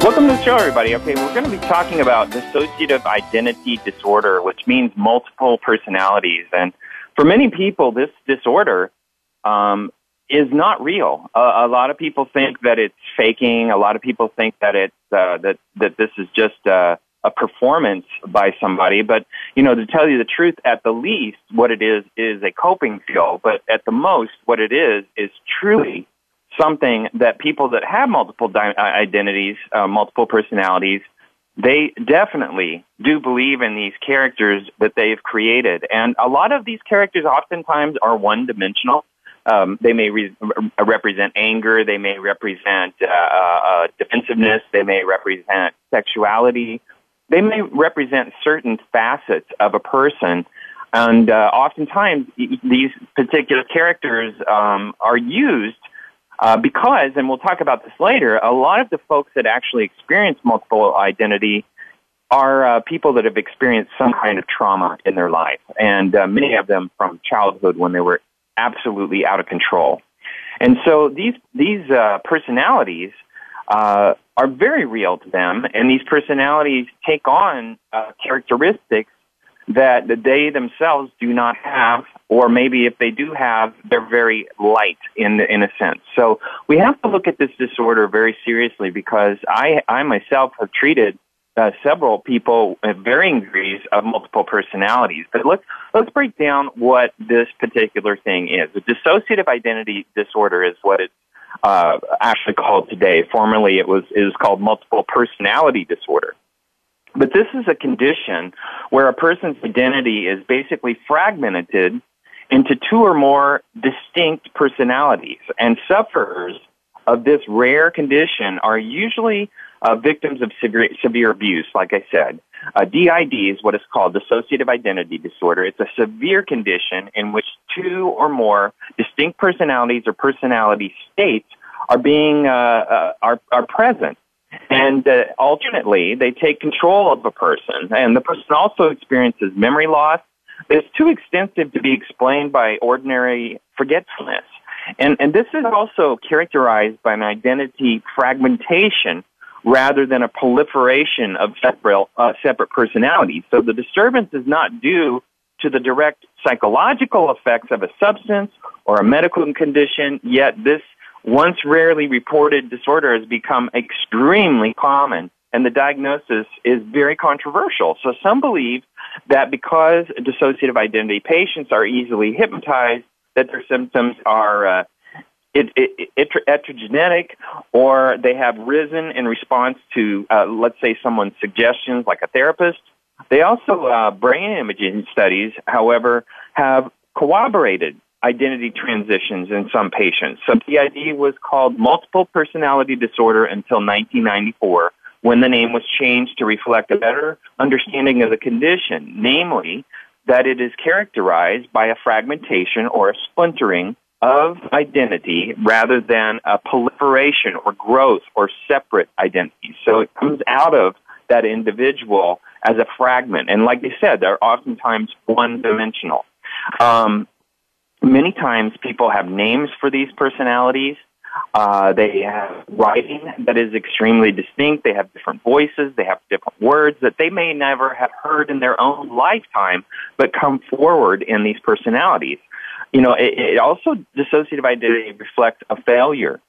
Welcome to the show, everybody. Okay, we're going to be talking about dissociative identity disorder, which means multiple personalities. And for many people, this disorder um, is not real. Uh, a lot of people think that it's faking. A lot of people think that it's uh, that that this is just uh, a performance by somebody. But, you know, to tell you the truth, at the least, what it is is a coping skill. But at the most, what it is is truly something that people that have multiple di- uh, identities, uh, multiple personalities, they definitely do believe in these characters that they've created. And a lot of these characters oftentimes are one dimensional. Um, they may re- represent anger. They may represent uh, uh, defensiveness. They may represent sexuality they may represent certain facets of a person. And uh, oftentimes, these particular characters um, are used uh, because, and we'll talk about this later, a lot of the folks that actually experience multiple identity are uh, people that have experienced some kind of trauma in their life, and uh, many of them from childhood when they were absolutely out of control. And so these these uh, personalities uh, are very real to them, and these personalities take on uh, characteristics that they themselves do not have, or maybe if they do have, they're very light in in a sense. So we have to look at this disorder very seriously because I I myself have treated uh, several people at varying degrees of multiple personalities. But let's let's break down what this particular thing is. The dissociative identity disorder is what it's uh, actually called today. Formerly, it was is called multiple personality disorder. But this is a condition where a person's identity is basically fragmented into two or more distinct personalities, and sufferers of this rare condition are usually uh, victims of severe, severe abuse, like I said. Uh, DID is what is called dissociative identity disorder. It's a severe condition in which two or more distinct personalities or personality states are being uh, uh, are are present, and uh, alternately they take control of a person, and the person also experiences memory loss. It's too extensive to be explained by ordinary forgetfulness. And, and this is also characterized by an identity fragmentation rather than a proliferation of separate, uh, separate personalities. So the disturbance is not due to the direct psychological effects of a substance or a medical condition, yet this once rarely reported disorder has become extremely common and the diagnosis is very controversial. So some believe that because dissociative identity patients are easily hypnotized, that their symptoms are uh, or they have risen in response to, uh, let's say, someone's suggestions, like a therapist. They also, uh, brain imaging studies, however, have corroborated identity transitions in some patients. So DID was called multiple personality disorder until 1994 when the name was changed to reflect a better understanding of the condition, namely that it is characterized by a fragmentation or a splintering of identity rather than a proliferation or growth or separate identity. So it comes out of that individual as a fragment. And like they said, they're oftentimes one dimensional. Um, many times people have names for these personalities. Uh, they have writing that is extremely distinct. They have different voices. They have different words that they may never have heard in their own lifetime, but come forward in these personalities you know, it, it also dissociative identity reflects a failure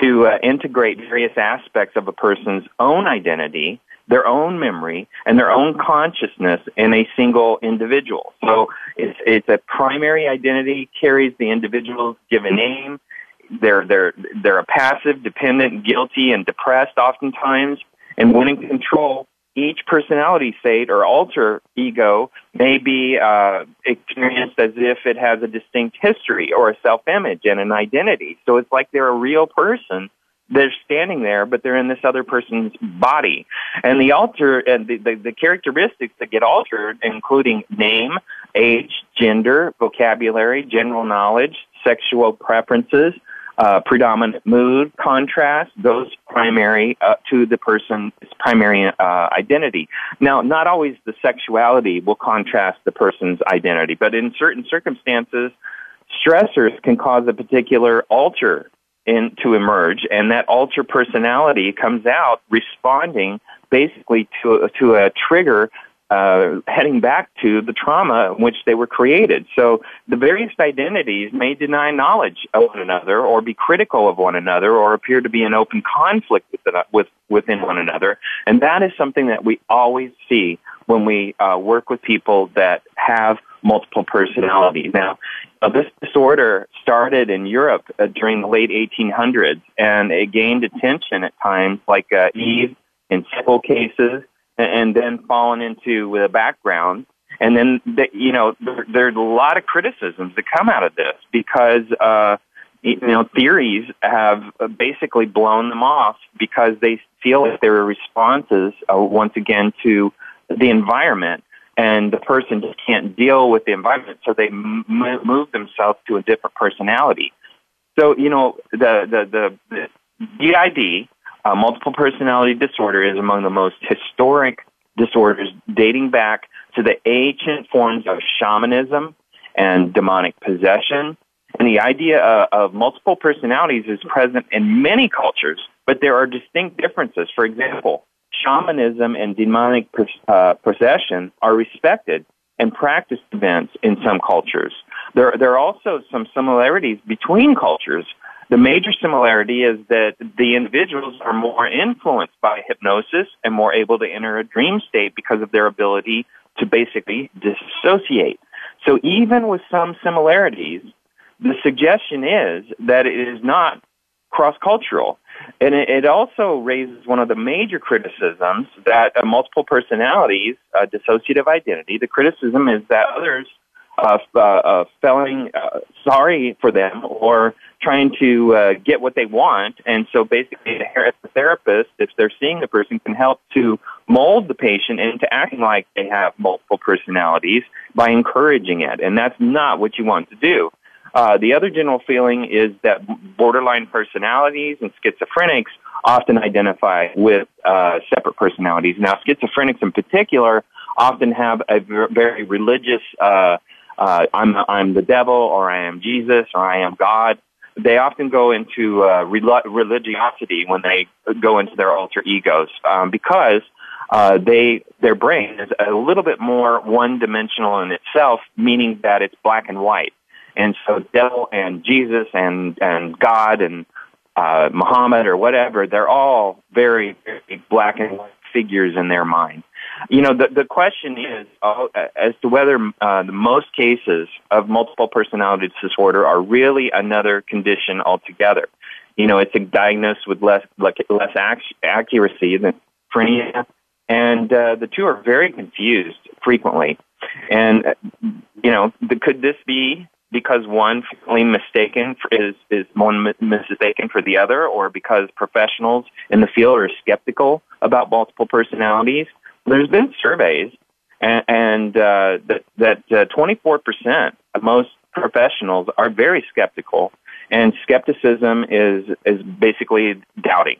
to uh, integrate various aspects of a person's own identity, their own memory, and their own consciousness in a single individual. So it's, it's a primary identity carries the individual's given name. They're, they're, they're a passive, dependent, guilty, and depressed oftentimes, and when in control each personality state or alter ego may be uh, experienced as if it has a distinct history or a self-image and an identity. So it's like they're a real person they're standing there, but they're in this other person's body. And the alter and the, the, the characteristics that get altered, including name, age, gender, vocabulary, general knowledge, sexual preferences, uh, predominant mood, contrast, those primary uh, to the person's primary uh, identity. Now, not always the sexuality will contrast the person's identity, but in certain circumstances, stressors can cause a particular alter in, to emerge, and that alter personality comes out responding basically to, to a trigger uh, heading back to the trauma in which they were created. So the various identities may deny knowledge of one another, or be critical of one another, or appear to be in open conflict with, with within one another. And that is something that we always see when we uh, work with people that have multiple personalities. Now, uh, this disorder started in Europe uh, during the late 1800s, and it gained attention at times, like uh, Eve in Sybil cases and then fallen into the background. And then, the, you know, there, there's a lot of criticisms that come out of this because, uh, you know, theories have basically blown them off because they feel that there are responses, uh, once again, to the environment. And the person just can't deal with the environment, so they m- move themselves to a different personality. So, you know, the, the, the, the DID, uh, multiple personality disorder is among the most historic disorders dating back to the ancient forms of shamanism and demonic possession. And the idea uh, of multiple personalities is present in many cultures, but there are distinct differences. For example, shamanism and demonic uh, possession are respected and practiced events in some cultures. There, there are also some similarities between cultures the major similarity is that the individuals are more influenced by hypnosis and more able to enter a dream state because of their ability to basically dissociate. So even with some similarities, the suggestion is that it is not cross-cultural. And it also raises one of the major criticisms that uh, multiple personalities, uh, dissociative identity, the criticism is that others uh, uh, feeling uh, sorry for them or trying to uh, get what they want. And so basically, the therapist, if they're seeing the person, can help to mold the patient into acting like they have multiple personalities by encouraging it. And that's not what you want to do. Uh, the other general feeling is that borderline personalities and schizophrenics often identify with uh, separate personalities. Now, schizophrenics in particular often have a very religious uh, uh, I'm I'm the devil, or I am Jesus, or I am God. They often go into uh, religiosity when they go into their alter egos um, because uh, they their brain is a little bit more one dimensional in itself, meaning that it's black and white. And so, devil and Jesus and and God and uh, Muhammad or whatever, they're all very, very black and white figures in their mind. You know, the, the question is uh, as to whether uh, the most cases of multiple personality disorder are really another condition altogether. You know, it's diagnosed with less less accuracy than schizophrenia, and uh, the two are very confused frequently. And uh, you know, the, could this be because one frequently mistaken for, is is one mistaken for the other, or because professionals in the field are skeptical about multiple personalities? There's been surveys, and, and uh, that that uh, 24% of most professionals are very skeptical, and skepticism is is basically doubting.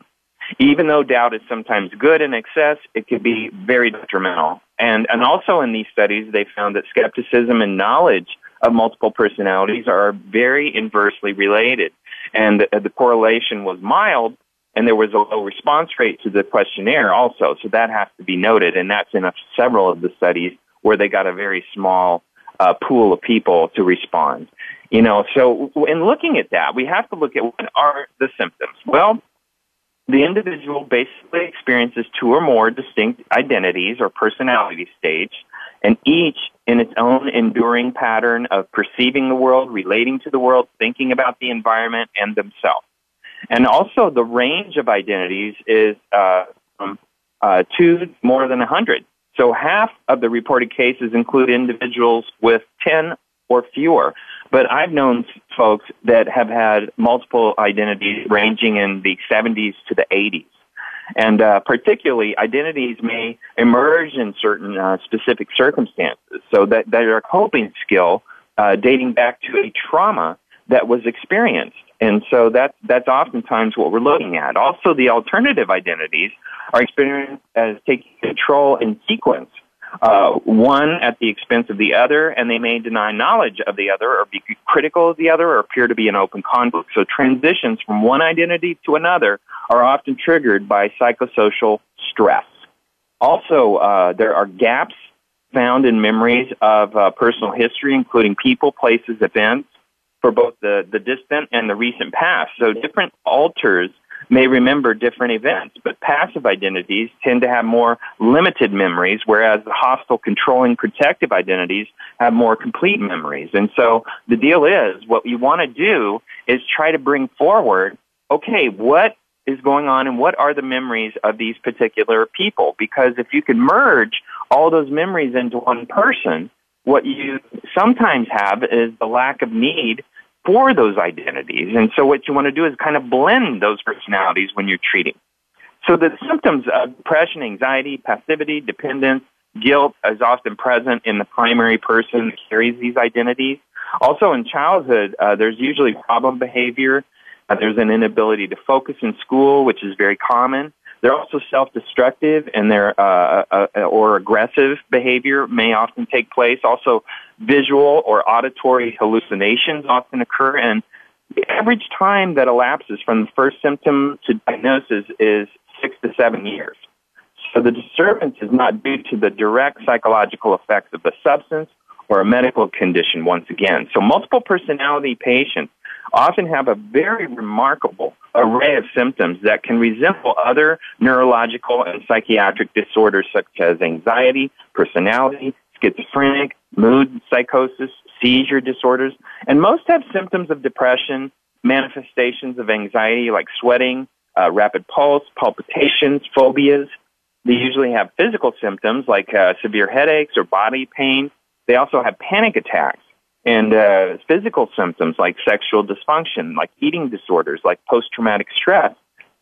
Even though doubt is sometimes good in excess, it can be very detrimental. And and also in these studies, they found that skepticism and knowledge of multiple personalities are very inversely related, and the, the correlation was mild and there was a low response rate to the questionnaire also. So that has to be noted, and that's in a, several of the studies where they got a very small uh, pool of people to respond. You know, so in looking at that, we have to look at what are the symptoms. Well, the individual basically experiences two or more distinct identities or personality stage, and each in its own enduring pattern of perceiving the world, relating to the world, thinking about the environment and themselves. And also, the range of identities is uh, from uh, two more than 100. So half of the reported cases include individuals with 10 or fewer. But I've known folks that have had multiple identities ranging in the 70s to the 80s. And uh, particularly, identities may emerge in certain uh, specific circumstances. So that they're a coping skill uh, dating back to a trauma that was experienced. And so that's, that's oftentimes what we're looking at. Also, the alternative identities are experienced as taking control in sequence uh, one at the expense of the other, and they may deny knowledge of the other or be critical of the other or appear to be in open conflict. So transitions from one identity to another are often triggered by psychosocial stress. Also, uh, there are gaps found in memories of uh, personal history, including people, places, events, for both the, the distant and the recent past. So different alters may remember different events, but passive identities tend to have more limited memories, whereas the hostile, controlling, protective identities have more complete memories. And so the deal is, what you want to do is try to bring forward, okay, what is going on and what are the memories of these particular people? Because if you can merge all those memories into one person, what you sometimes have is the lack of need for those identities. And so what you want to do is kind of blend those personalities when you're treating. So the symptoms of depression, anxiety, passivity, dependence, guilt is often present in the primary person that carries these identities. Also in childhood, uh, there's usually problem behavior. Uh, there's an inability to focus in school, which is very common. They're also self-destructive and their uh, uh, uh, or aggressive behavior may often take place. Also, visual or auditory hallucinations often occur, and the average time that elapses from the first symptom to diagnosis is six to seven years. So the disturbance is not due to the direct psychological effects of the substance or a medical condition once again. So multiple personality patients often have a very remarkable array of symptoms that can resemble other neurological and psychiatric disorders such as anxiety, personality, schizophrenic, mood psychosis, seizure disorders, and most have symptoms of depression, manifestations of anxiety like sweating, uh, rapid pulse, palpitations, phobias. They usually have physical symptoms like uh, severe headaches or body pain. They also have panic attacks and uh, physical symptoms like sexual dysfunction, like eating disorders, like post-traumatic stress.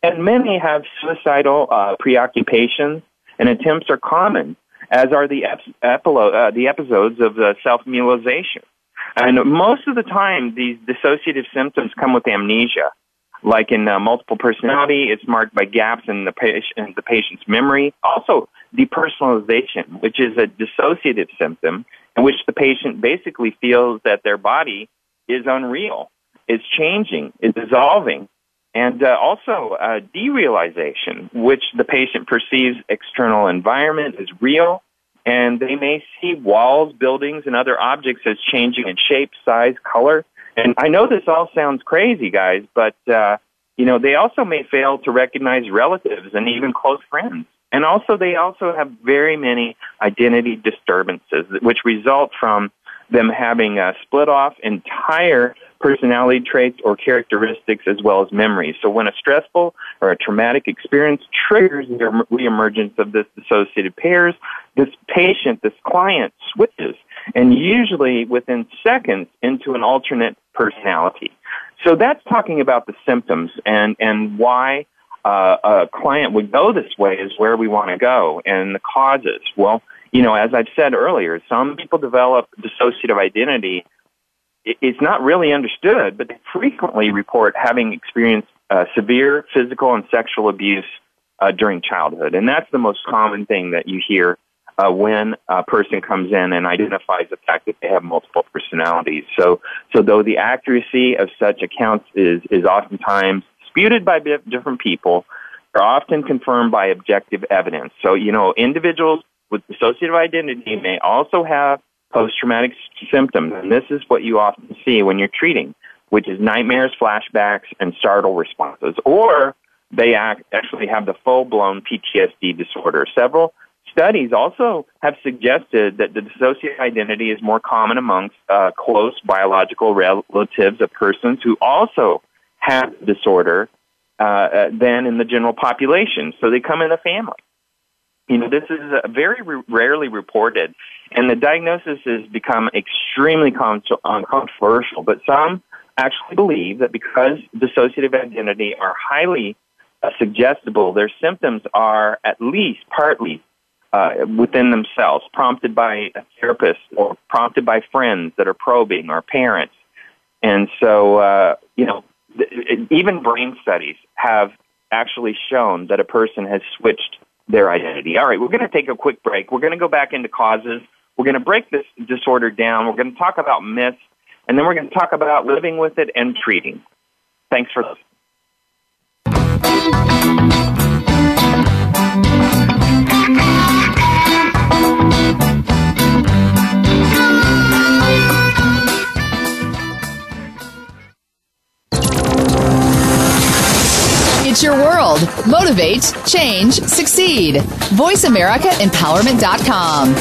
And many have suicidal uh, preoccupations, and attempts are common, as are the, ep- epilo- uh, the episodes of uh, self-mutilation. And most of the time, these dissociative symptoms come with amnesia. Like in uh, multiple personality, it's marked by gaps in the, the patient's memory. Also, depersonalization, which is a dissociative symptom in which the patient basically feels that their body is unreal, is changing, is dissolving, and uh, also uh, derealization, which the patient perceives external environment as real, and they may see walls, buildings, and other objects as changing in shape, size, color. And I know this all sounds crazy, guys, but uh, you know they also may fail to recognize relatives and even close friends. And also, they also have very many identity disturbances, which result from them having uh, split off entire personality traits or characteristics as well as memories. So when a stressful or a traumatic experience triggers the reemergence of this dissociated pairs, this patient, this client switches and usually within seconds into an alternate personality. So that's talking about the symptoms and, and why uh, a client would go this way is where we want to go and the causes. Well, you know, as I've said earlier, some people develop dissociative identity. It's not really understood, but they frequently report having experienced uh, severe physical and sexual abuse uh, during childhood. And that's the most common thing that you hear uh, when a person comes in and identifies the fact that they have multiple personalities. So, so though the accuracy of such accounts is, is oftentimes disputed by different people are often confirmed by objective evidence. So, you know, individuals with dissociative identity may also have post-traumatic symptoms, and this is what you often see when you're treating, which is nightmares, flashbacks, and startle responses, or they act, actually have the full-blown PTSD disorder. Several studies also have suggested that the dissociative identity is more common amongst uh, close biological relatives of persons who also have disorder uh, uh, than in the general population. So they come in a family. You know, this is very re- rarely reported, and the diagnosis has become extremely con- uh, controversial, but some actually believe that because dissociative identity are highly uh, suggestible, their symptoms are at least partly uh, within themselves, prompted by a therapist or prompted by friends that are probing or parents. And so, uh, you know, even brain studies have actually shown that a person has switched their identity. All right, we're going to take a quick break. We're going to go back into causes. We're going to break this disorder down. We're going to talk about myths, and then we're going to talk about living with it and treating. Thanks for listening. Your world. Motivate, change, succeed. VoiceAmericaEmpowerment.com.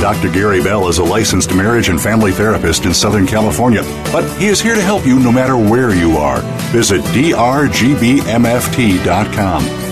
Dr. Gary Bell is a licensed marriage and family therapist in Southern California, but he is here to help you no matter where you are. Visit drgbmft.com.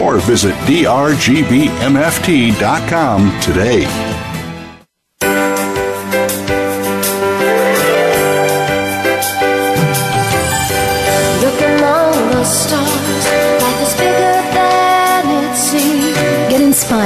or visit drgbmft.com today.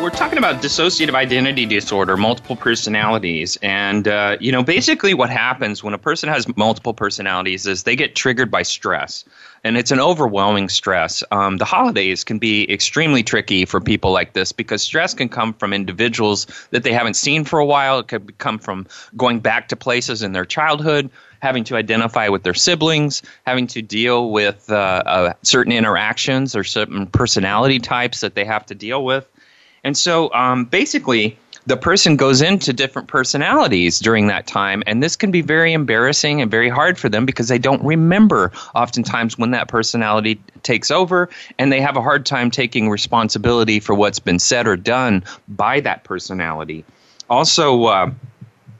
we're talking about dissociative identity disorder, multiple personalities, and uh, you know, basically, what happens when a person has multiple personalities is they get triggered by stress, and it's an overwhelming stress. Um, the holidays can be extremely tricky for people like this because stress can come from individuals that they haven't seen for a while. It could come from going back to places in their childhood having to identify with their siblings, having to deal with uh, uh, certain interactions or certain personality types that they have to deal with. And so um, basically, the person goes into different personalities during that time, and this can be very embarrassing and very hard for them because they don't remember oftentimes when that personality takes over, and they have a hard time taking responsibility for what's been said or done by that personality. Also, uh,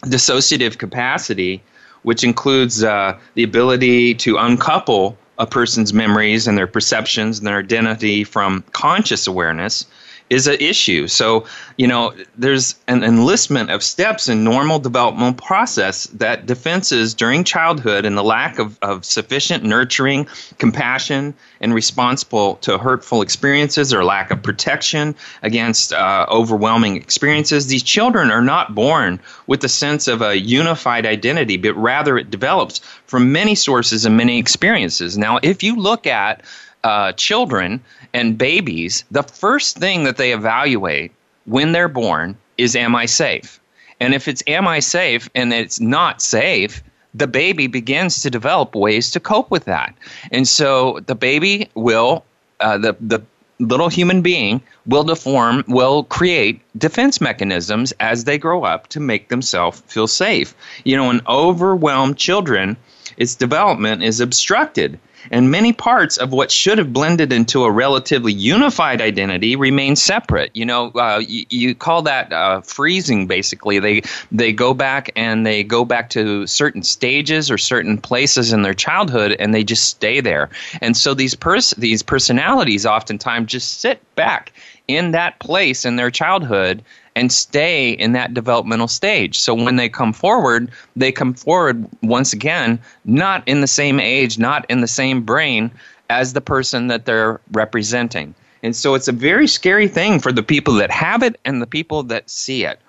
dissociative capacity, which includes uh, the ability to uncouple a person's memories and their perceptions and their identity from conscious awareness is an issue. So, you know, there's an enlistment of steps in normal developmental process that defenses during childhood and the lack of, of sufficient nurturing, compassion, and responsible to hurtful experiences or lack of protection against uh, overwhelming experiences. These children are not born with the sense of a unified identity, but rather it develops from many sources and many experiences. Now, if you look at uh, children and babies, the first thing that they evaluate when they're born is Am I safe? And if it's Am I safe and it's not safe, the baby begins to develop ways to cope with that. And so the baby will, uh, the, the little human being will deform, will create defense mechanisms as they grow up to make themselves feel safe. You know, in overwhelmed children, its development is obstructed and many parts of what should have blended into a relatively unified identity remain separate. You know, uh, you, you, call that uh, freezing. Basically, they they go back and they go back to certain stages or certain places in their childhood, and they just stay there. And so these pers- these personalities oftentimes just sit back in that place in their childhood and stay in that developmental stage. So when they come forward, they come forward once again, not in the same age, not in the same brain as the person that they're representing. And so it's a very scary thing for the people that have it and the people that see it,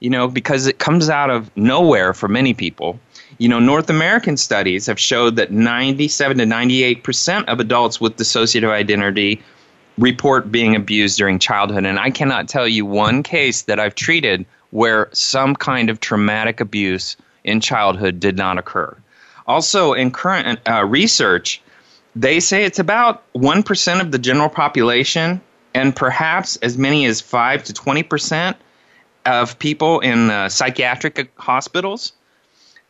you know, because it comes out of nowhere for many people. You know, North American studies have showed that 97 to 98% of adults with dissociative identity report being abused during childhood. And I cannot tell you one case that I've treated where some kind of traumatic abuse in childhood did not occur. Also, in current uh, research, they say it's about 1% of the general population, and perhaps as many as 5 to 20% of people in uh, psychiatric hospitals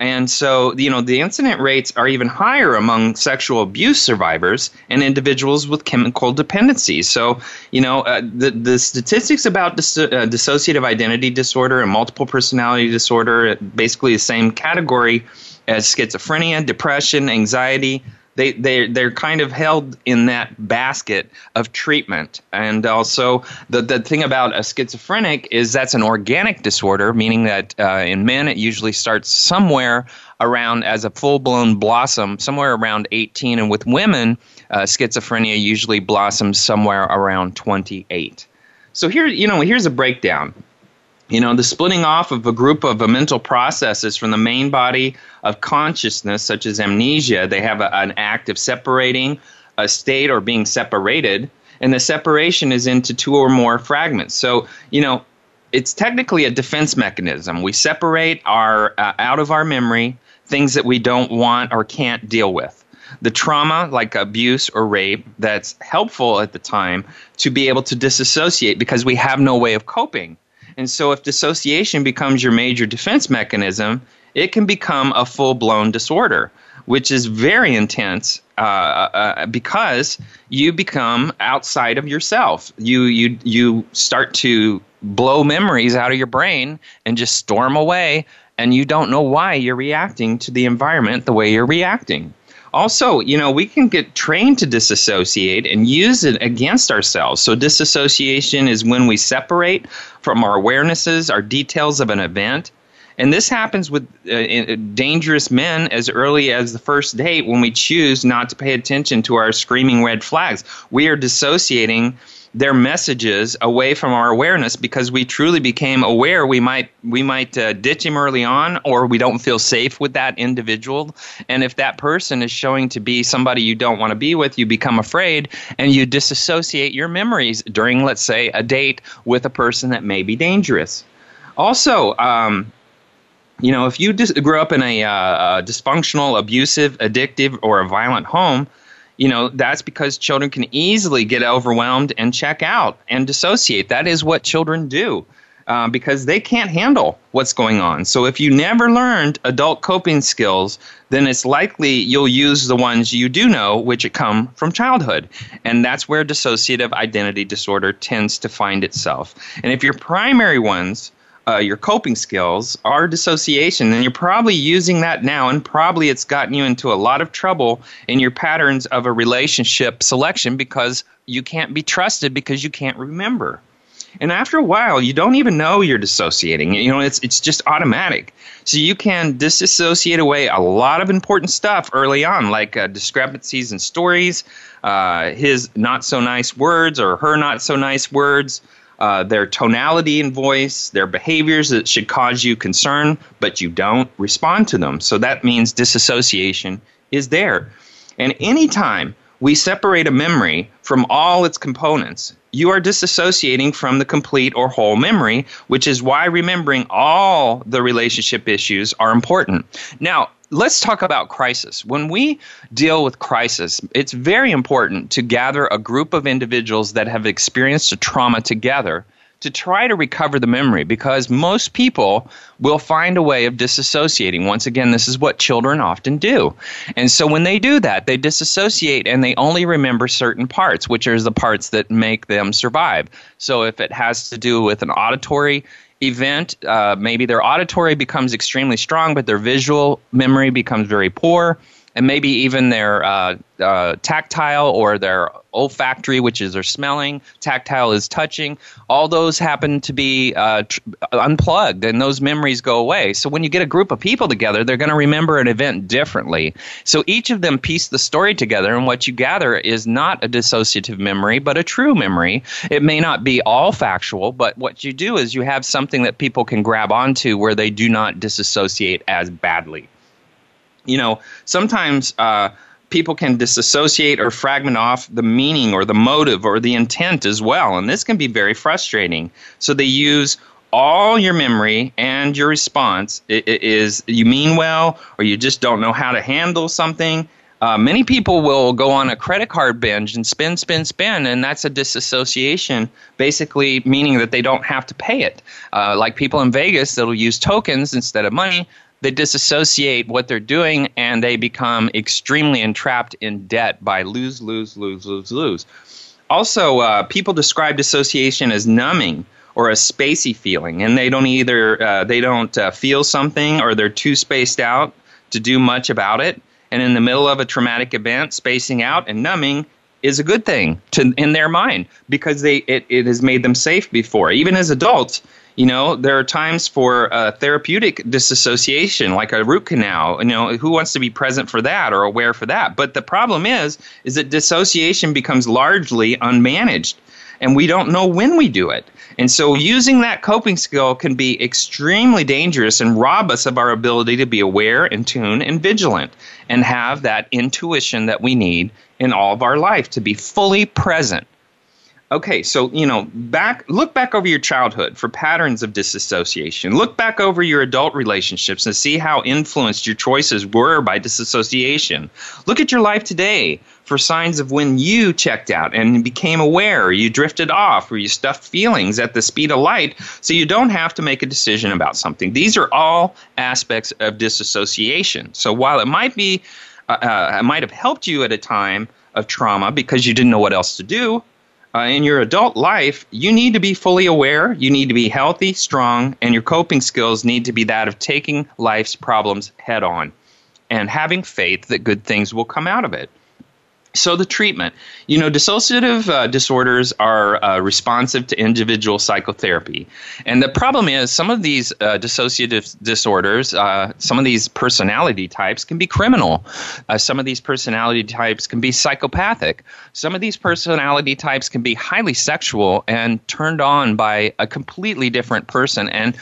and so, you know, the incident rates are even higher among sexual abuse survivors and individuals with chemical dependencies. So, you know, uh, the, the statistics about dis- uh, dissociative identity disorder and multiple personality disorder, basically the same category as schizophrenia, depression, anxiety, they they they're kind of held in that basket of treatment. And also the the thing about a schizophrenic is that's an organic disorder, meaning that uh, in men it usually starts somewhere around as a full blown blossom, somewhere around 18, and with women, uh, schizophrenia usually blossoms somewhere around 28. So here, you know, here's a breakdown. You know, the splitting off of a group of mental processes from the main body of consciousness, such as amnesia, they have a, an act of separating a state or being separated, and the separation is into two or more fragments. So, you know, it's technically a defense mechanism. We separate our uh, out of our memory things that we don't want or can't deal with. The trauma, like abuse or rape, that's helpful at the time to be able to disassociate because we have no way of coping. And so, if dissociation becomes your major defense mechanism, it can become a full blown disorder, which is very intense uh, uh, because you become outside of yourself. You, you, you start to blow memories out of your brain and just storm away, and you don't know why you're reacting to the environment the way you're reacting. Also, you know, we can get trained to disassociate and use it against ourselves. So, disassociation is when we separate from our awarenesses, our details of an event. And this happens with uh, dangerous men as early as the first date when we choose not to pay attention to our screaming red flags. We are dissociating their messages away from our awareness because we truly became aware we might we might uh, ditch him early on or we don't feel safe with that individual. And if that person is showing to be somebody you don't want to be with you become afraid and you disassociate your memories during let's say a date with a person that may be dangerous. Also um, you know if you dis- grew up in a, uh, a dysfunctional abusive addictive or a violent home you know, that's because children can easily get overwhelmed and check out and dissociate. That is what children do. Uh, because they can't handle what's going on. So, if you never learned adult coping skills, then it's likely you'll use the ones you do know, which come from childhood. And that's where dissociative identity disorder tends to find itself. And if your primary ones uh, your coping skills are dissociation, and you're probably using that now, and probably it's gotten you into a lot of trouble in your patterns of a relationship selection because you can't be trusted because you can't remember. And after a while, you don't even know you're dissociating. You know, it's it's just automatic. So you can disassociate away a lot of important stuff early on, like uh, discrepancies in stories, uh, his not so nice words or her not so nice words uh, their tonality in voice, their behaviors that should cause you concern, but you don't respond to them. So that means disassociation is there. And anytime we separate a memory from all its components, you are disassociating from the complete or whole memory, which is why remembering all the relationship issues are important. Now, let's talk about crisis. When we deal with crisis, it's very important to gather a group of individuals that have experienced a trauma together to try to recover the memory because most people will find a way of disassociating. Once again, this is what children often do. And so when they do that, they disassociate and they only remember certain parts, which are the parts that make them survive. So if it has to do with an auditory event, uh, maybe their auditory becomes extremely strong, but their visual memory becomes very poor and maybe even their uh, uh, tactile or their olfactory, which is their smelling. Tactile is touching. All those happen to be uh, tr- unplugged, and those memories go away. So when you get a group of people together, they're going to remember an event differently. So each of them piece the story together, and what you gather is not a dissociative memory, but a true memory. It may not be all factual, but what you do is you have something that people can grab onto where they do not disassociate as badly you know, sometimes uh, people can disassociate or fragment off the meaning or the motive or the intent as well. And this can be very frustrating. So they use all your memory and your response is you mean well or you just don't know how to handle something. Uh, many people will go on a credit card binge and spend, spend, spend, and that's a disassociation, basically meaning that they don't have to pay it. Uh, like people in Vegas that'll use tokens instead of money, they disassociate what they're doing and they become extremely entrapped in debt by lose, lose, lose, lose, lose. Also, uh, people describe dissociation as numbing or a spacey feeling, and they don't either uh, they don't uh, feel something or they're too spaced out to do much about it. And in the middle of a traumatic event, spacing out and numbing is a good thing to in their mind because they it, it has made them safe before. Even as adults, you know, there are times for uh, therapeutic disassociation, like a root canal. You know, who wants to be present for that or aware for that? But the problem is, is that dissociation becomes largely unmanaged, and we don't know when we do it. And so, using that coping skill can be extremely dangerous and rob us of our ability to be aware and tune and vigilant, and have that intuition that we need in all of our life to be fully present okay so you know back look back over your childhood for patterns of disassociation. Look back over your adult relationships and see how influenced your choices were by disassociation. Look at your life today for signs of when you checked out and became aware. You drifted off or you stuffed feelings at the speed of light so you don't have to make a decision about something. These are all aspects of disassociation. So while it might be uh, uh, it might have helped you at a time of trauma because you didn't know what else to do uh, in your adult life, you need to be fully aware, you need to be healthy, strong, and your coping skills need to be that of taking life's problems head on and having faith that good things will come out of it. So, the treatment. You know, dissociative uh, disorders are uh, responsive to individual psychotherapy. And the problem is, some of these uh, dissociative disorders, uh, some of these personality types can be criminal. Uh, some of these personality types can be psychopathic. Some of these personality types can be highly sexual and turned on by a completely different person. And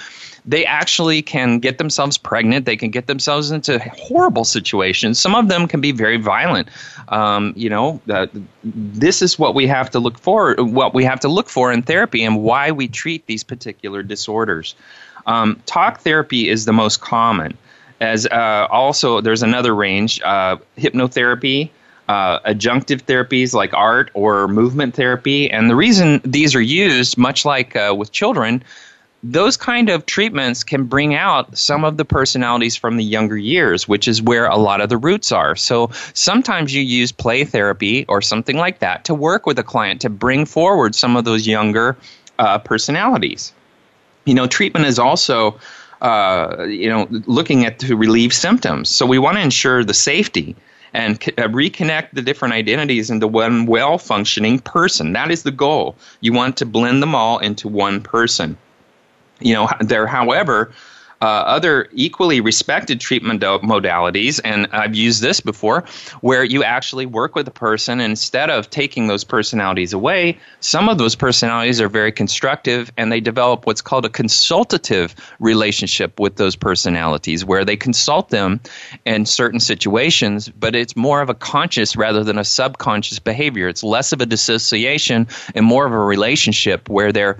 they actually can get themselves pregnant. They can get themselves into horrible situations. Some of them can be very violent. Um, you know, uh, this is what we have to look for. What we have to look for in therapy, and why we treat these particular disorders. Um, talk therapy is the most common. As uh, also, there's another range: uh, hypnotherapy. Uh, adjunctive therapies like art or movement therapy. And the reason these are used, much like uh, with children, those kind of treatments can bring out some of the personalities from the younger years, which is where a lot of the roots are. So sometimes you use play therapy or something like that to work with a client to bring forward some of those younger uh, personalities. You know, treatment is also. Uh, you know, looking at to relieve symptoms. So we want to ensure the safety and uh, reconnect the different identities into one well functioning person. That is the goal. You want to blend them all into one person. You know, there, however, uh, other equally respected treatment modalities, and I've used this before, where you actually work with a person and instead of taking those personalities away, some of those personalities are very constructive and they develop what's called a consultative relationship with those personalities, where they consult them in certain situations, but it's more of a conscious rather than a subconscious behavior. It's less of a dissociation and more of a relationship where they're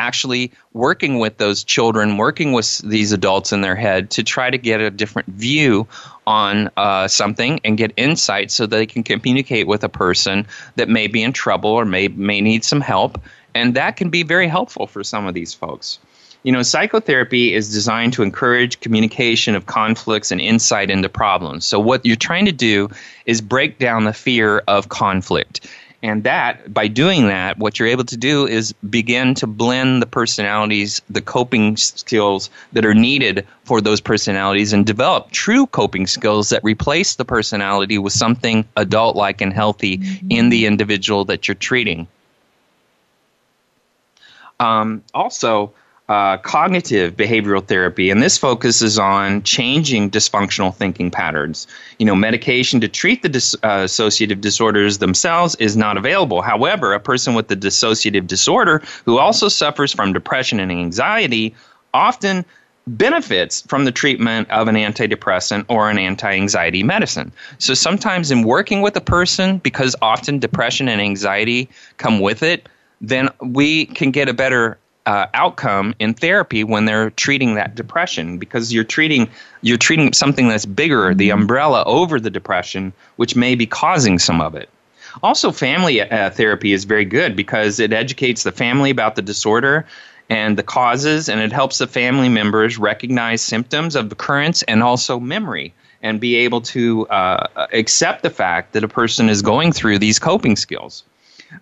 actually working with those children, working with these adults in their head to try to get a different view on uh, something and get insight so they can communicate with a person that may be in trouble or may, may need some help. And that can be very helpful for some of these folks. You know, psychotherapy is designed to encourage communication of conflicts and insight into problems. So, what you're trying to do is break down the fear of conflict. And that, by doing that, what you're able to do is begin to blend the personalities, the coping skills that are needed for those personalities, and develop true coping skills that replace the personality with something adult like and healthy mm-hmm. in the individual that you're treating. Um, also, uh, cognitive behavioral therapy, and this focuses on changing dysfunctional thinking patterns. You know, medication to treat the dis- uh, dissociative disorders themselves is not available. However, a person with the dissociative disorder who also suffers from depression and anxiety often benefits from the treatment of an antidepressant or an anti anxiety medicine. So sometimes, in working with a person, because often depression and anxiety come with it, then we can get a better uh, outcome in therapy when they're treating that depression because you're treating you're treating something that's bigger the mm-hmm. umbrella over the depression which may be causing some of it also family uh, therapy is very good because it educates the family about the disorder and the causes and it helps the family members recognize symptoms of occurrence and also memory and be able to uh, accept the fact that a person is going through these coping skills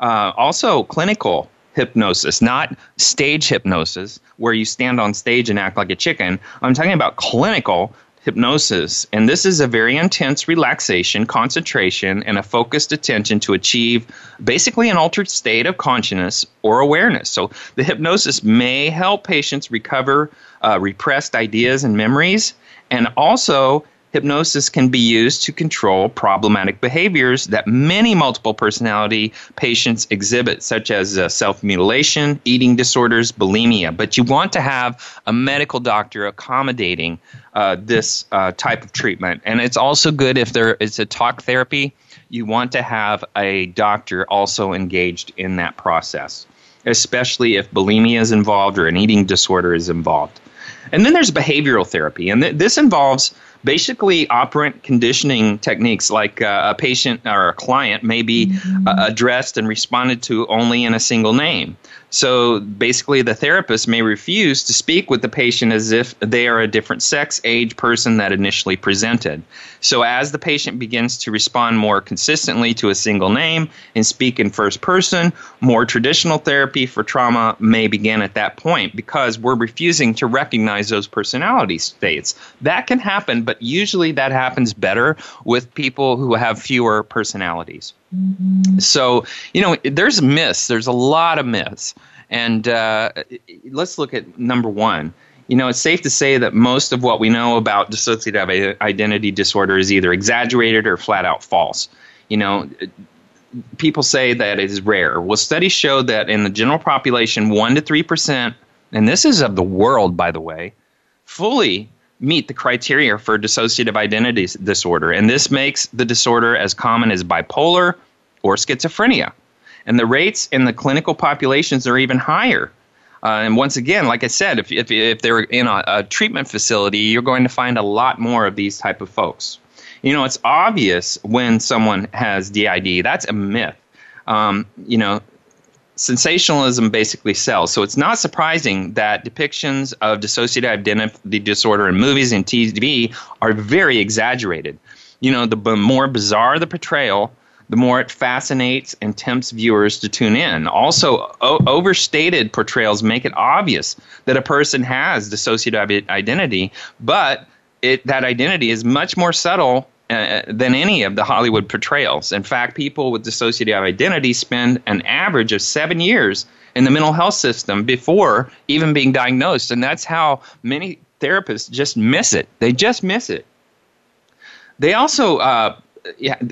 uh, also clinical hypnosis, not stage hypnosis, where you stand on stage and act like a chicken. I'm talking about clinical hypnosis. And this is a very intense relaxation, concentration, and a focused attention to achieve basically an altered state of consciousness or awareness. So the hypnosis may help patients recover uh, repressed ideas and memories and also hypnosis can be used to control problematic behaviors that many multiple personality patients exhibit, such as uh, self mutilation, eating disorders, bulimia. But you want to have a medical doctor accommodating uh, this uh, type of treatment. And it's also good if there is a talk therapy, you want to have a doctor also engaged in that process, especially if bulimia is involved or an eating disorder is involved. And then there's behavioral therapy, and th- this involves basically operant conditioning techniques like uh, a patient or a client may be uh, addressed and responded to only in a single name so basically, the therapist may refuse to speak with the patient as if they are a different sex, age, person that initially presented. So as the patient begins to respond more consistently to a single name and speak in first person, more traditional therapy for trauma may begin at that point because we're refusing to recognize those personality states. That can happen, but usually that happens better with people who have fewer personalities. So, you know, there's myths. There's a lot of myths. And uh, let's look at number one. You know, it's safe to say that most of what we know about dissociative identity disorder is either exaggerated or flat out false. You know, people say that it is rare. Well, studies show that in the general population, 1% to 3%, and this is of the world, by the way, fully meet the criteria for dissociative identity disorder. And this makes the disorder as common as bipolar or schizophrenia. And the rates in the clinical populations are even higher. Uh, and once again, like I said, if, if, if they're in a, a treatment facility, you're going to find a lot more of these type of folks. You know, it's obvious when someone has DID. That's a myth. Um, you know, sensationalism basically sells. So it's not surprising that depictions of dissociative identity disorder in movies and TV are very exaggerated. You know, the more bizarre the portrayal, the more it fascinates and tempts viewers to tune in. Also, o- overstated portrayals make it obvious that a person has dissociative identity, but it, that identity is much more subtle uh, than any of the Hollywood portrayals. In fact, people with dissociative identity spend an average of seven years in the mental health system before even being diagnosed. And that's how many therapists just miss it. They just miss it. They also uh,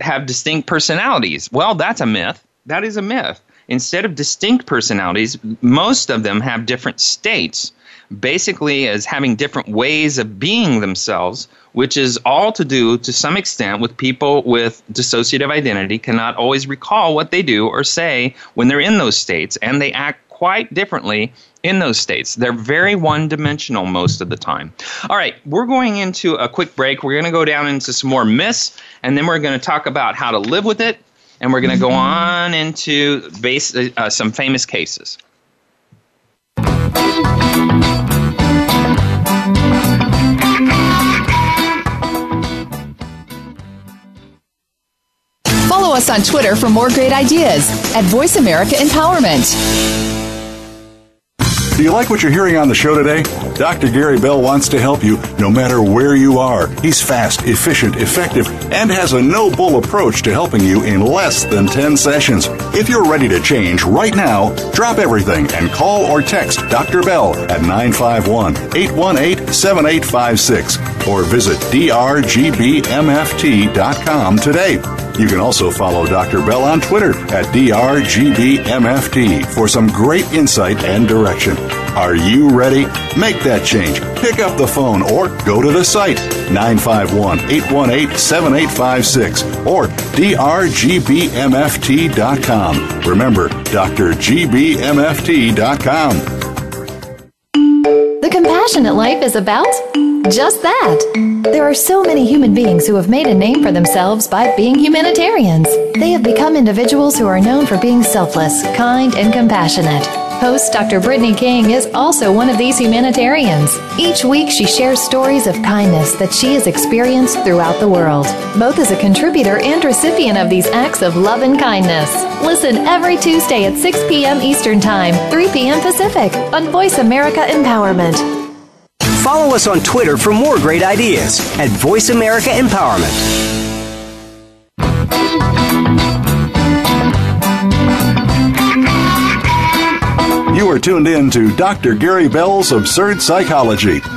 have distinct personalities. Well, that's a myth. That is a myth. Instead of distinct personalities, most of them have different states basically as having different ways of being themselves, which is all to do to some extent with people with dissociative identity cannot always recall what they do or say when they're in those states, and they act quite differently in those states. They're very one dimensional most of the time. All right, we're going into a quick break. We're going to go down into some more myths, and then we're going to talk about how to live with it, and we're going to go on into base, uh, some famous cases. Us on Twitter for more great ideas at Voice America Empowerment. Do you like what you're hearing on the show today? Dr. Gary Bell wants to help you no matter where you are. He's fast, efficient, effective, and has a no bull approach to helping you in less than 10 sessions. If you're ready to change right now, drop everything and call or text Dr. Bell at 951 818 7856 or visit drgbmft.com today. You can also follow Dr. Bell on Twitter at drgbmft for some great insight and direction. Are you ready? Make that change. Pick up the phone or go to the site 951 818 7856 or drgbmft.com. Remember, drgbmft.com. The Compassionate Life is about just that. There are so many human beings who have made a name for themselves by being humanitarians. They have become individuals who are known for being selfless, kind, and compassionate. Host Dr. Brittany King is also one of these humanitarians. Each week, she shares stories of kindness that she has experienced throughout the world, both as a contributor and recipient of these acts of love and kindness. Listen every Tuesday at 6 p.m. Eastern Time, 3 p.m. Pacific on Voice America Empowerment. Follow us on Twitter for more great ideas at Voice America Empowerment. You are tuned in to Dr. Gary Bell's Absurd Psychology.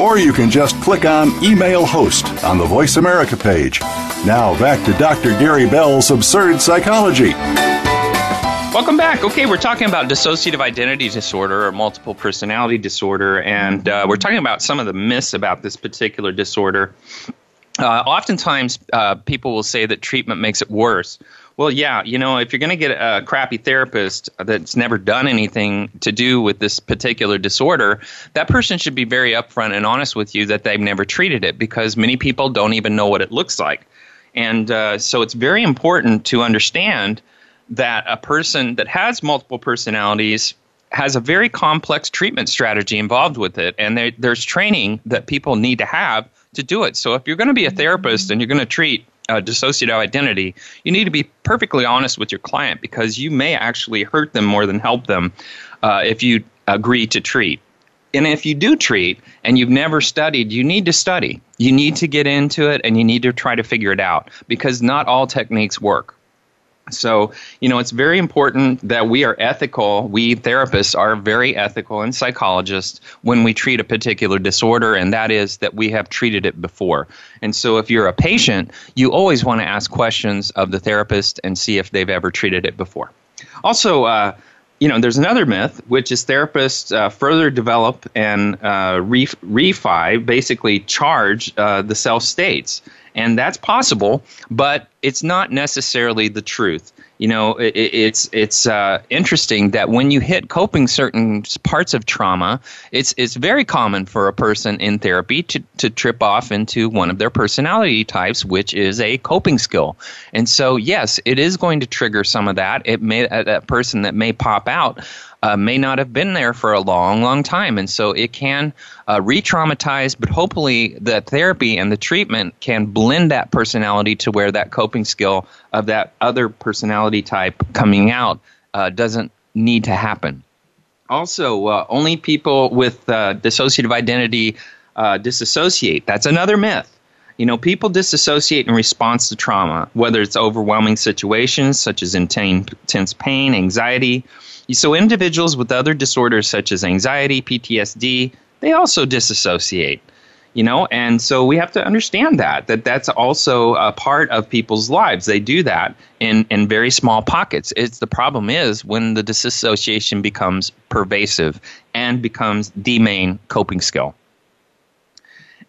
Or you can just click on Email Host on the Voice America page. Now back to Dr. Gary Bell's Absurd Psychology. Welcome back. Okay, we're talking about dissociative identity disorder or multiple personality disorder, and uh, we're talking about some of the myths about this particular disorder. Uh, oftentimes, uh, people will say that treatment makes it worse. Well, yeah, you know, if you're going to get a crappy therapist that's never done anything to do with this particular disorder, that person should be very upfront and honest with you that they've never treated it because many people don't even know what it looks like. And uh, so it's very important to understand that a person that has multiple personalities has a very complex treatment strategy involved with it, and there, there's training that people need to have to do it. So if you're going to be a therapist and you're going to treat uh, dissociative identity, you need to be perfectly honest with your client because you may actually hurt them more than help them uh, if you agree to treat. And if you do treat and you've never studied, you need to study. You need to get into it and you need to try to figure it out because not all techniques work. So, you know, it's very important that we are ethical. We therapists are very ethical and psychologists when we treat a particular disorder, and that is that we have treated it before. And so, if you're a patient, you always want to ask questions of the therapist and see if they've ever treated it before. Also, uh, you know, there's another myth, which is therapists uh, further develop and uh, refi, basically charge uh, the self states. And that's possible, but it's not necessarily the truth. You know, it, it's it's uh, interesting that when you hit coping certain parts of trauma, it's it's very common for a person in therapy to, to trip off into one of their personality types, which is a coping skill. And so, yes, it is going to trigger some of that. It may that person that may pop out uh, may not have been there for a long, long time. And so it can uh, re traumatize, but hopefully the therapy and the treatment can blend that personality to where that coping skill of that other personality type coming out uh, doesn't need to happen. Also, uh, only people with uh, dissociative identity uh, disassociate. That's another myth. You know, people disassociate in response to trauma, whether it's overwhelming situations such as intense pain, anxiety, so, individuals with other disorders such as anxiety, PTSD, they also disassociate. you know? And so we have to understand that that that's also a part of people's lives. They do that in in very small pockets. It's the problem is when the disassociation becomes pervasive and becomes the main coping skill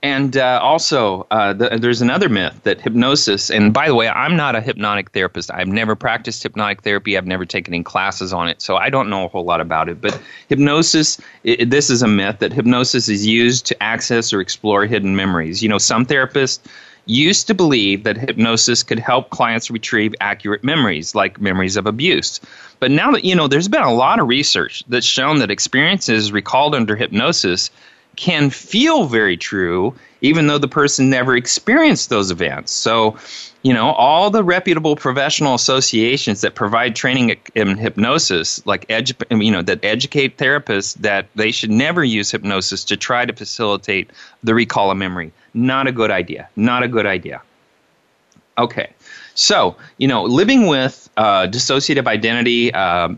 and uh, also, uh, the, there's another myth that hypnosis, and by the way, I'm not a hypnotic therapist. I've never practiced hypnotic therapy. I've never taken any classes on it, so I don't know a whole lot about it. But hypnosis, it, this is a myth that hypnosis is used to access or explore hidden memories. You know, some therapists used to believe that hypnosis could help clients retrieve accurate memories, like memories of abuse. But now that, you know, there's been a lot of research that's shown that experiences recalled under hypnosis can feel very true, even though the person never experienced those events. So, you know, all the reputable professional associations that provide training in hypnosis, like edu- you know, that educate therapists that they should never use hypnosis to try to facilitate the recall of memory. Not a good idea. Not a good idea. Okay, so you know, living with uh, dissociative identity um,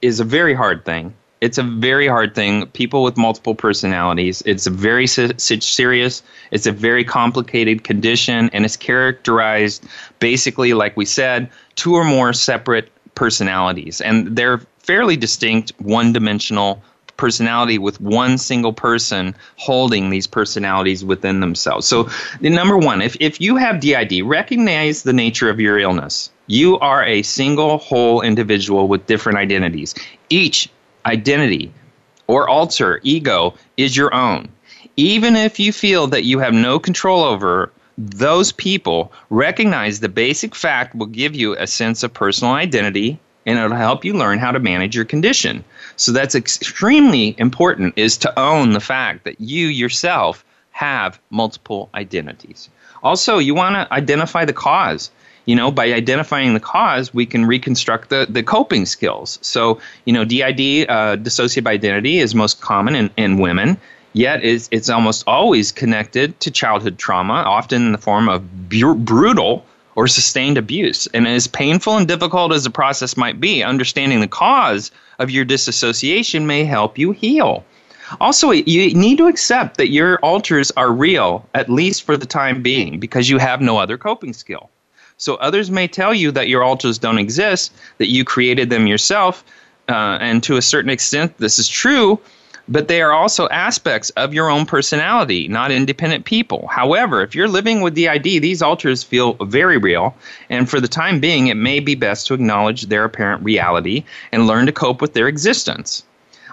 is a very hard thing it's a very hard thing. People with multiple personalities. It's a very serious. It's a very complicated condition, and it's characterized basically, like we said, two or more separate personalities, and they're fairly distinct, one-dimensional personality with one single person holding these personalities within themselves. So, the number one, if, if you have DID, recognize the nature of your illness. You are a single whole individual with different identities. Each identity or alter ego is your own. Even if you feel that you have no control over those people, recognize the basic fact will give you a sense of personal identity and it'll help you learn how to manage your condition. So that's extremely important is to own the fact that you yourself have multiple identities. Also, you want to identify the cause you know, by identifying the cause, we can reconstruct the, the coping skills. So, you know, DID, uh, dissociative identity, is most common in, in women, yet it's, it's almost always connected to childhood trauma, often in the form of bu- brutal or sustained abuse. And as painful and difficult as the process might be, understanding the cause of your disassociation may help you heal. Also, you need to accept that your alters are real, at least for the time being, because you have no other coping skill. So others may tell you that your alters don't exist, that you created them yourself, uh, and to a certain extent, this is true. But they are also aspects of your own personality, not independent people. However, if you're living with DID, these alters feel very real, and for the time being, it may be best to acknowledge their apparent reality and learn to cope with their existence.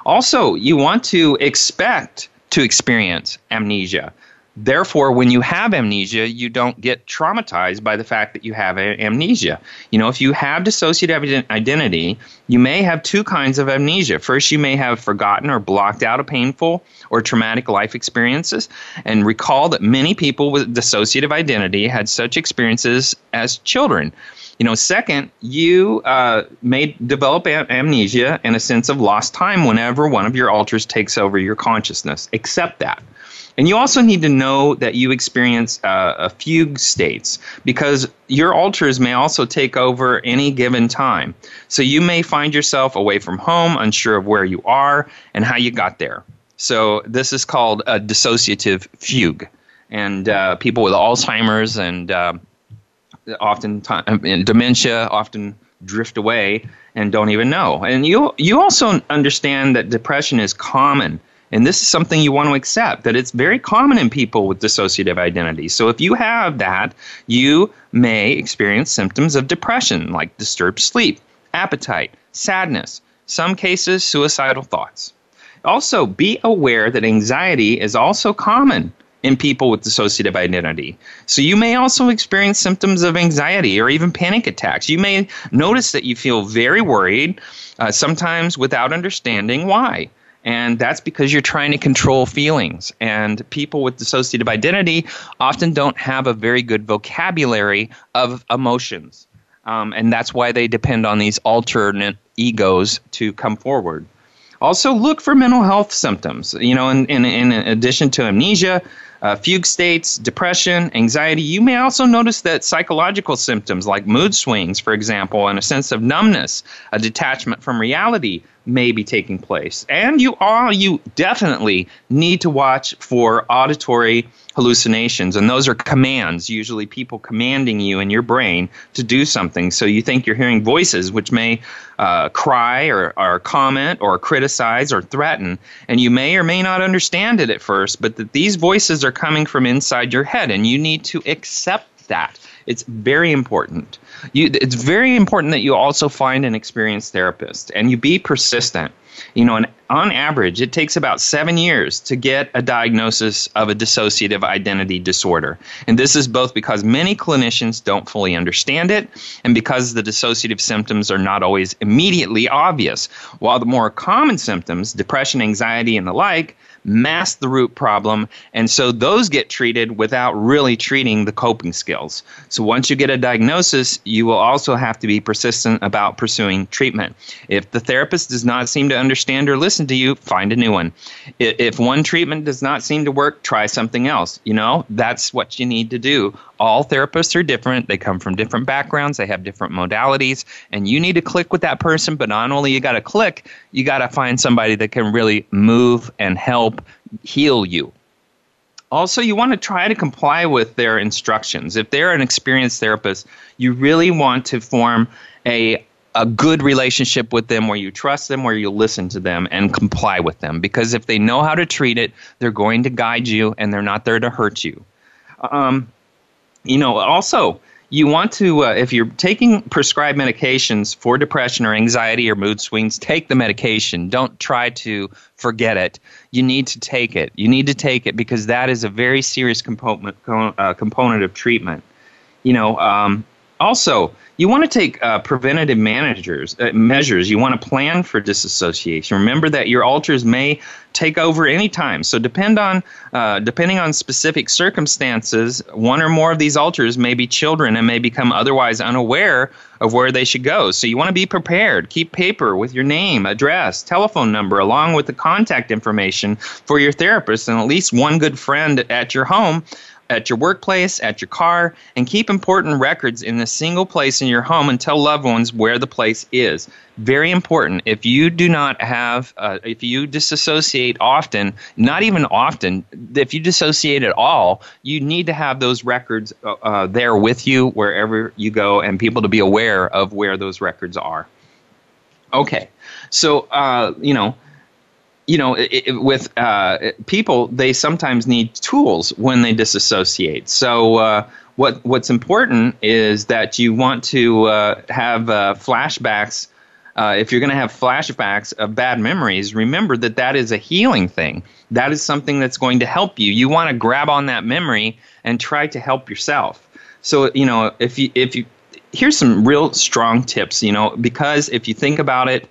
Also, you want to expect to experience amnesia. Therefore, when you have amnesia, you don't get traumatized by the fact that you have amnesia. You know, if you have dissociative identity, you may have two kinds of amnesia. First, you may have forgotten or blocked out a painful or traumatic life experiences. And recall that many people with dissociative identity had such experiences as children. You know, second, you uh, may develop am- amnesia and a sense of lost time whenever one of your alters takes over your consciousness. Accept that. And you also need to know that you experience uh, a fugue states because your alters may also take over any given time. So you may find yourself away from home, unsure of where you are and how you got there. So this is called a dissociative fugue. And uh, people with Alzheimer's and uh, often t- dementia often drift away and don't even know. And you you also understand that depression is common and this is something you want to accept that it's very common in people with dissociative identity. So if you have that, you may experience symptoms of depression like disturbed sleep, appetite, sadness, some cases suicidal thoughts. Also, be aware that anxiety is also common in people with dissociative identity. So you may also experience symptoms of anxiety or even panic attacks. You may notice that you feel very worried, uh, sometimes without understanding why. And that's because you're trying to control feelings. And people with dissociative identity often don't have a very good vocabulary of emotions. Um, and that's why they depend on these alternate egos to come forward. Also, look for mental health symptoms. You know, in, in, in addition to amnesia, uh, fugue states, depression, anxiety. You may also notice that psychological symptoms like mood swings, for example, and a sense of numbness, a detachment from reality may be taking place. And you all you definitely need to watch for auditory hallucinations, and those are commands, usually people commanding you in your brain to do something. So you think you're hearing voices which may uh, cry or, or comment or criticize or threaten, and you may or may not understand it at first, but that these voices are coming from inside your head, and you need to accept that. It's very important. You, it's very important that you also find an experienced therapist and you be persistent. You know, and on average, it takes about seven years to get a diagnosis of a dissociative identity disorder. And this is both because many clinicians don't fully understand it and because the dissociative symptoms are not always immediately obvious. While the more common symptoms, depression, anxiety, and the like, mask the root problem, and so those get treated without really treating the coping skills. So once you get a diagnosis, you will also have to be persistent about pursuing treatment. If the therapist does not seem to understand or listen to you, find a new one. If one treatment does not seem to work, try something else. You know, that's what you need to do all therapists are different. They come from different backgrounds. They have different modalities, and you need to click with that person. But not only you got to click, you got to find somebody that can really move and help heal you. Also, you want to try to comply with their instructions. If they're an experienced therapist, you really want to form a a good relationship with them where you trust them, where you listen to them and comply with them. Because if they know how to treat it, they're going to guide you and they're not there to hurt you. Um, you know, also, you want to, uh, if you're taking prescribed medications for depression or anxiety or mood swings, take the medication. Don't try to forget it. You need to take it. You need to take it because that is a very serious component, uh, component of treatment. You know, um, also, you want to take uh, preventative managers, uh, measures. You want to plan for disassociation. Remember that your alters may take over any time. So depend on, uh, depending on specific circumstances, one or more of these alters may be children and may become otherwise unaware of where they should go. So you want to be prepared. Keep paper with your name, address, telephone number, along with the contact information for your therapist and at least one good friend at your home at your workplace, at your car, and keep important records in a single place in your home and tell loved ones where the place is. Very important. If you do not have, uh, if you disassociate often, not even often, if you dissociate at all, you need to have those records uh, uh, there with you wherever you go and people to be aware of where those records are. Okay, so, uh, you know, you know, it, it, with uh, people, they sometimes need tools when they disassociate. So, uh, what what's important is that you want to uh, have uh, flashbacks. Uh, if you're going to have flashbacks of bad memories, remember that that is a healing thing. That is something that's going to help you. You want to grab on that memory and try to help yourself. So, you know, if you if you here's some real strong tips. You know, because if you think about it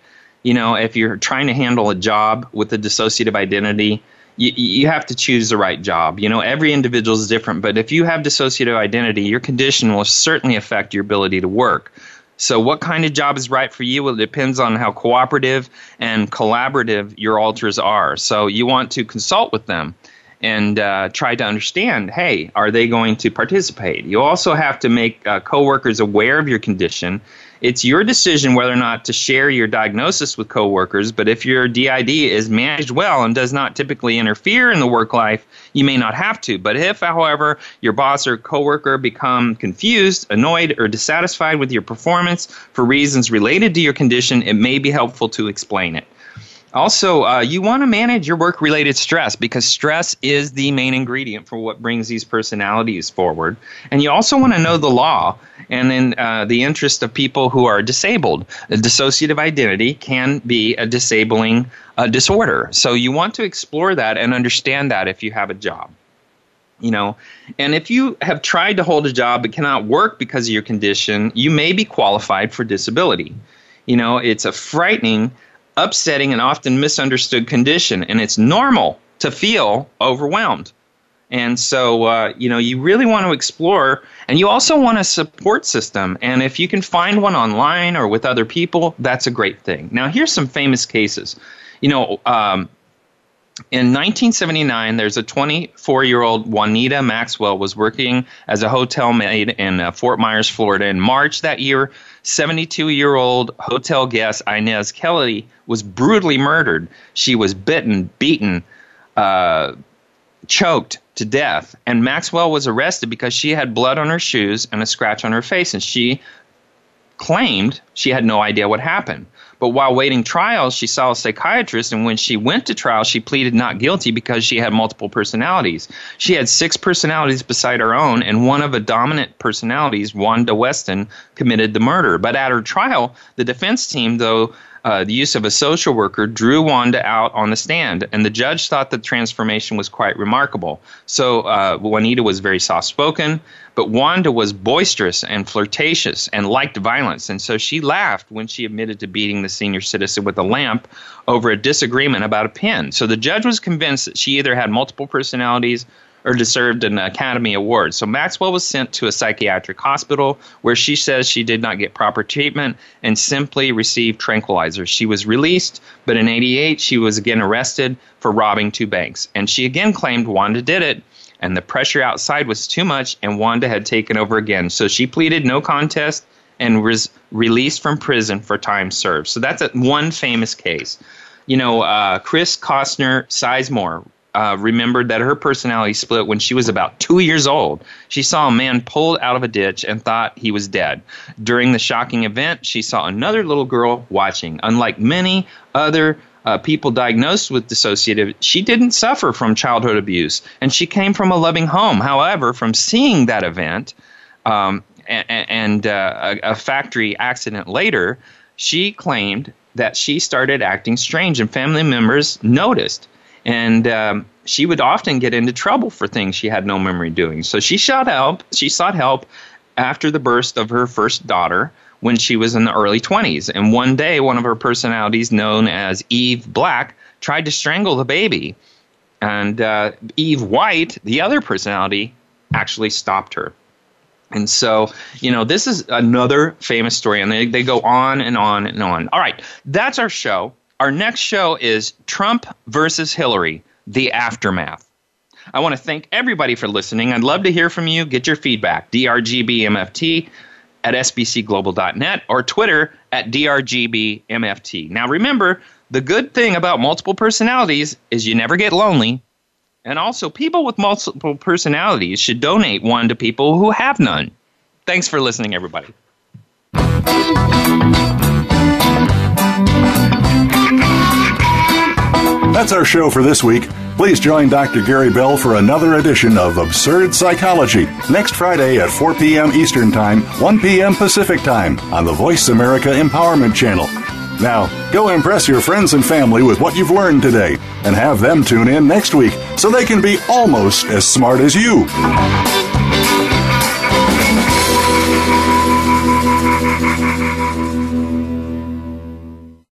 you know, if you're trying to handle a job with a dissociative identity, you, you have to choose the right job. You know, every individual is different, but if you have dissociative identity, your condition will certainly affect your ability to work. So, what kind of job is right for you? Well, it depends on how cooperative and collaborative your alters are. So, you want to consult with them and uh, try to understand hey, are they going to participate? You also have to make uh, coworkers aware of your condition it's your decision whether or not to share your diagnosis with coworkers, but if your DID is managed well and does not typically interfere in the work life, you may not have to. But if, however, your boss or coworker become confused, annoyed, or dissatisfied with your performance for reasons related to your condition, it may be helpful to explain it. Also, uh, you want to manage your work related stress because stress is the main ingredient for what brings these personalities forward. And you also want to know the law and then uh, the interest of people who are disabled. A dissociative identity can be a disabling uh, disorder. So you want to explore that and understand that if you have a job. You know, and if you have tried to hold a job but cannot work because of your condition, you may be qualified for disability. You know, it's a frightening upsetting and often misunderstood condition, and it's normal to feel overwhelmed. And so, uh, you know, you really want to explore, and you also want a support system. And if you can find one online or with other people, that's a great thing. Now, here's some famous cases. You know, um, in 1979, there's a 24 year old Juanita Maxwell was working as a hotel maid in uh, Fort Myers, Florida. In March that year, 72 year old hotel guest Inez Kelly was brutally murdered. She was bitten, beaten, uh, choked to death. And Maxwell was arrested because she had blood on her shoes and a scratch on her face, and she claimed she had no idea what happened. But while waiting trial, she saw a psychiatrist, and when she went to trial, she pleaded not guilty because she had multiple personalities. She had six personalities beside her own, and one of the dominant personalities, Wanda Weston, committed the murder. But at her trial, the defense team, though uh, the use of a social worker drew Wanda out on the stand, and the judge thought the transformation was quite remarkable. So uh, Juanita was very soft spoken, but Wanda was boisterous and flirtatious and liked violence, and so she laughed when she admitted to beating the senior citizen with a lamp over a disagreement about a pin. So the judge was convinced that she either had multiple personalities or deserved an Academy Award. So Maxwell was sent to a psychiatric hospital where she says she did not get proper treatment and simply received tranquilizers. She was released, but in 88 she was again arrested for robbing two banks. And she again claimed Wanda did it and the pressure outside was too much and Wanda had taken over again. So she pleaded no contest and was released from prison for time served. So that's a, one famous case. You know, uh, Chris Costner Sizemore uh, remembered that her personality split when she was about two years old. She saw a man pulled out of a ditch and thought he was dead. During the shocking event, she saw another little girl watching. Unlike many other uh, people diagnosed with dissociative, she didn't suffer from childhood abuse, and she came from a loving home. However, from seeing that event um, and, and uh, a, a factory accident later, she claimed that she started acting strange, and family members noticed and um, she would often get into trouble for things she had no memory doing. So she sought help. She sought help after the birth of her first daughter when she was in the early 20s. And one day, one of her personalities, known as Eve Black, tried to strangle the baby. And uh, Eve White, the other personality, actually stopped her. And so, you know, this is another famous story, and they, they go on and on and on. All right, that's our show. Our next show is Trump versus Hillary, the aftermath. I want to thank everybody for listening. I'd love to hear from you. Get your feedback. DRGBMFT at sbcglobal.net or Twitter at DRGBMFT. Now, remember, the good thing about multiple personalities is you never get lonely. And also, people with multiple personalities should donate one to people who have none. Thanks for listening, everybody. That's our show for this week. Please join Dr. Gary Bell for another edition of Absurd Psychology next Friday at 4 p.m. Eastern Time, 1 p.m. Pacific Time on the Voice America Empowerment Channel. Now, go impress your friends and family with what you've learned today and have them tune in next week so they can be almost as smart as you.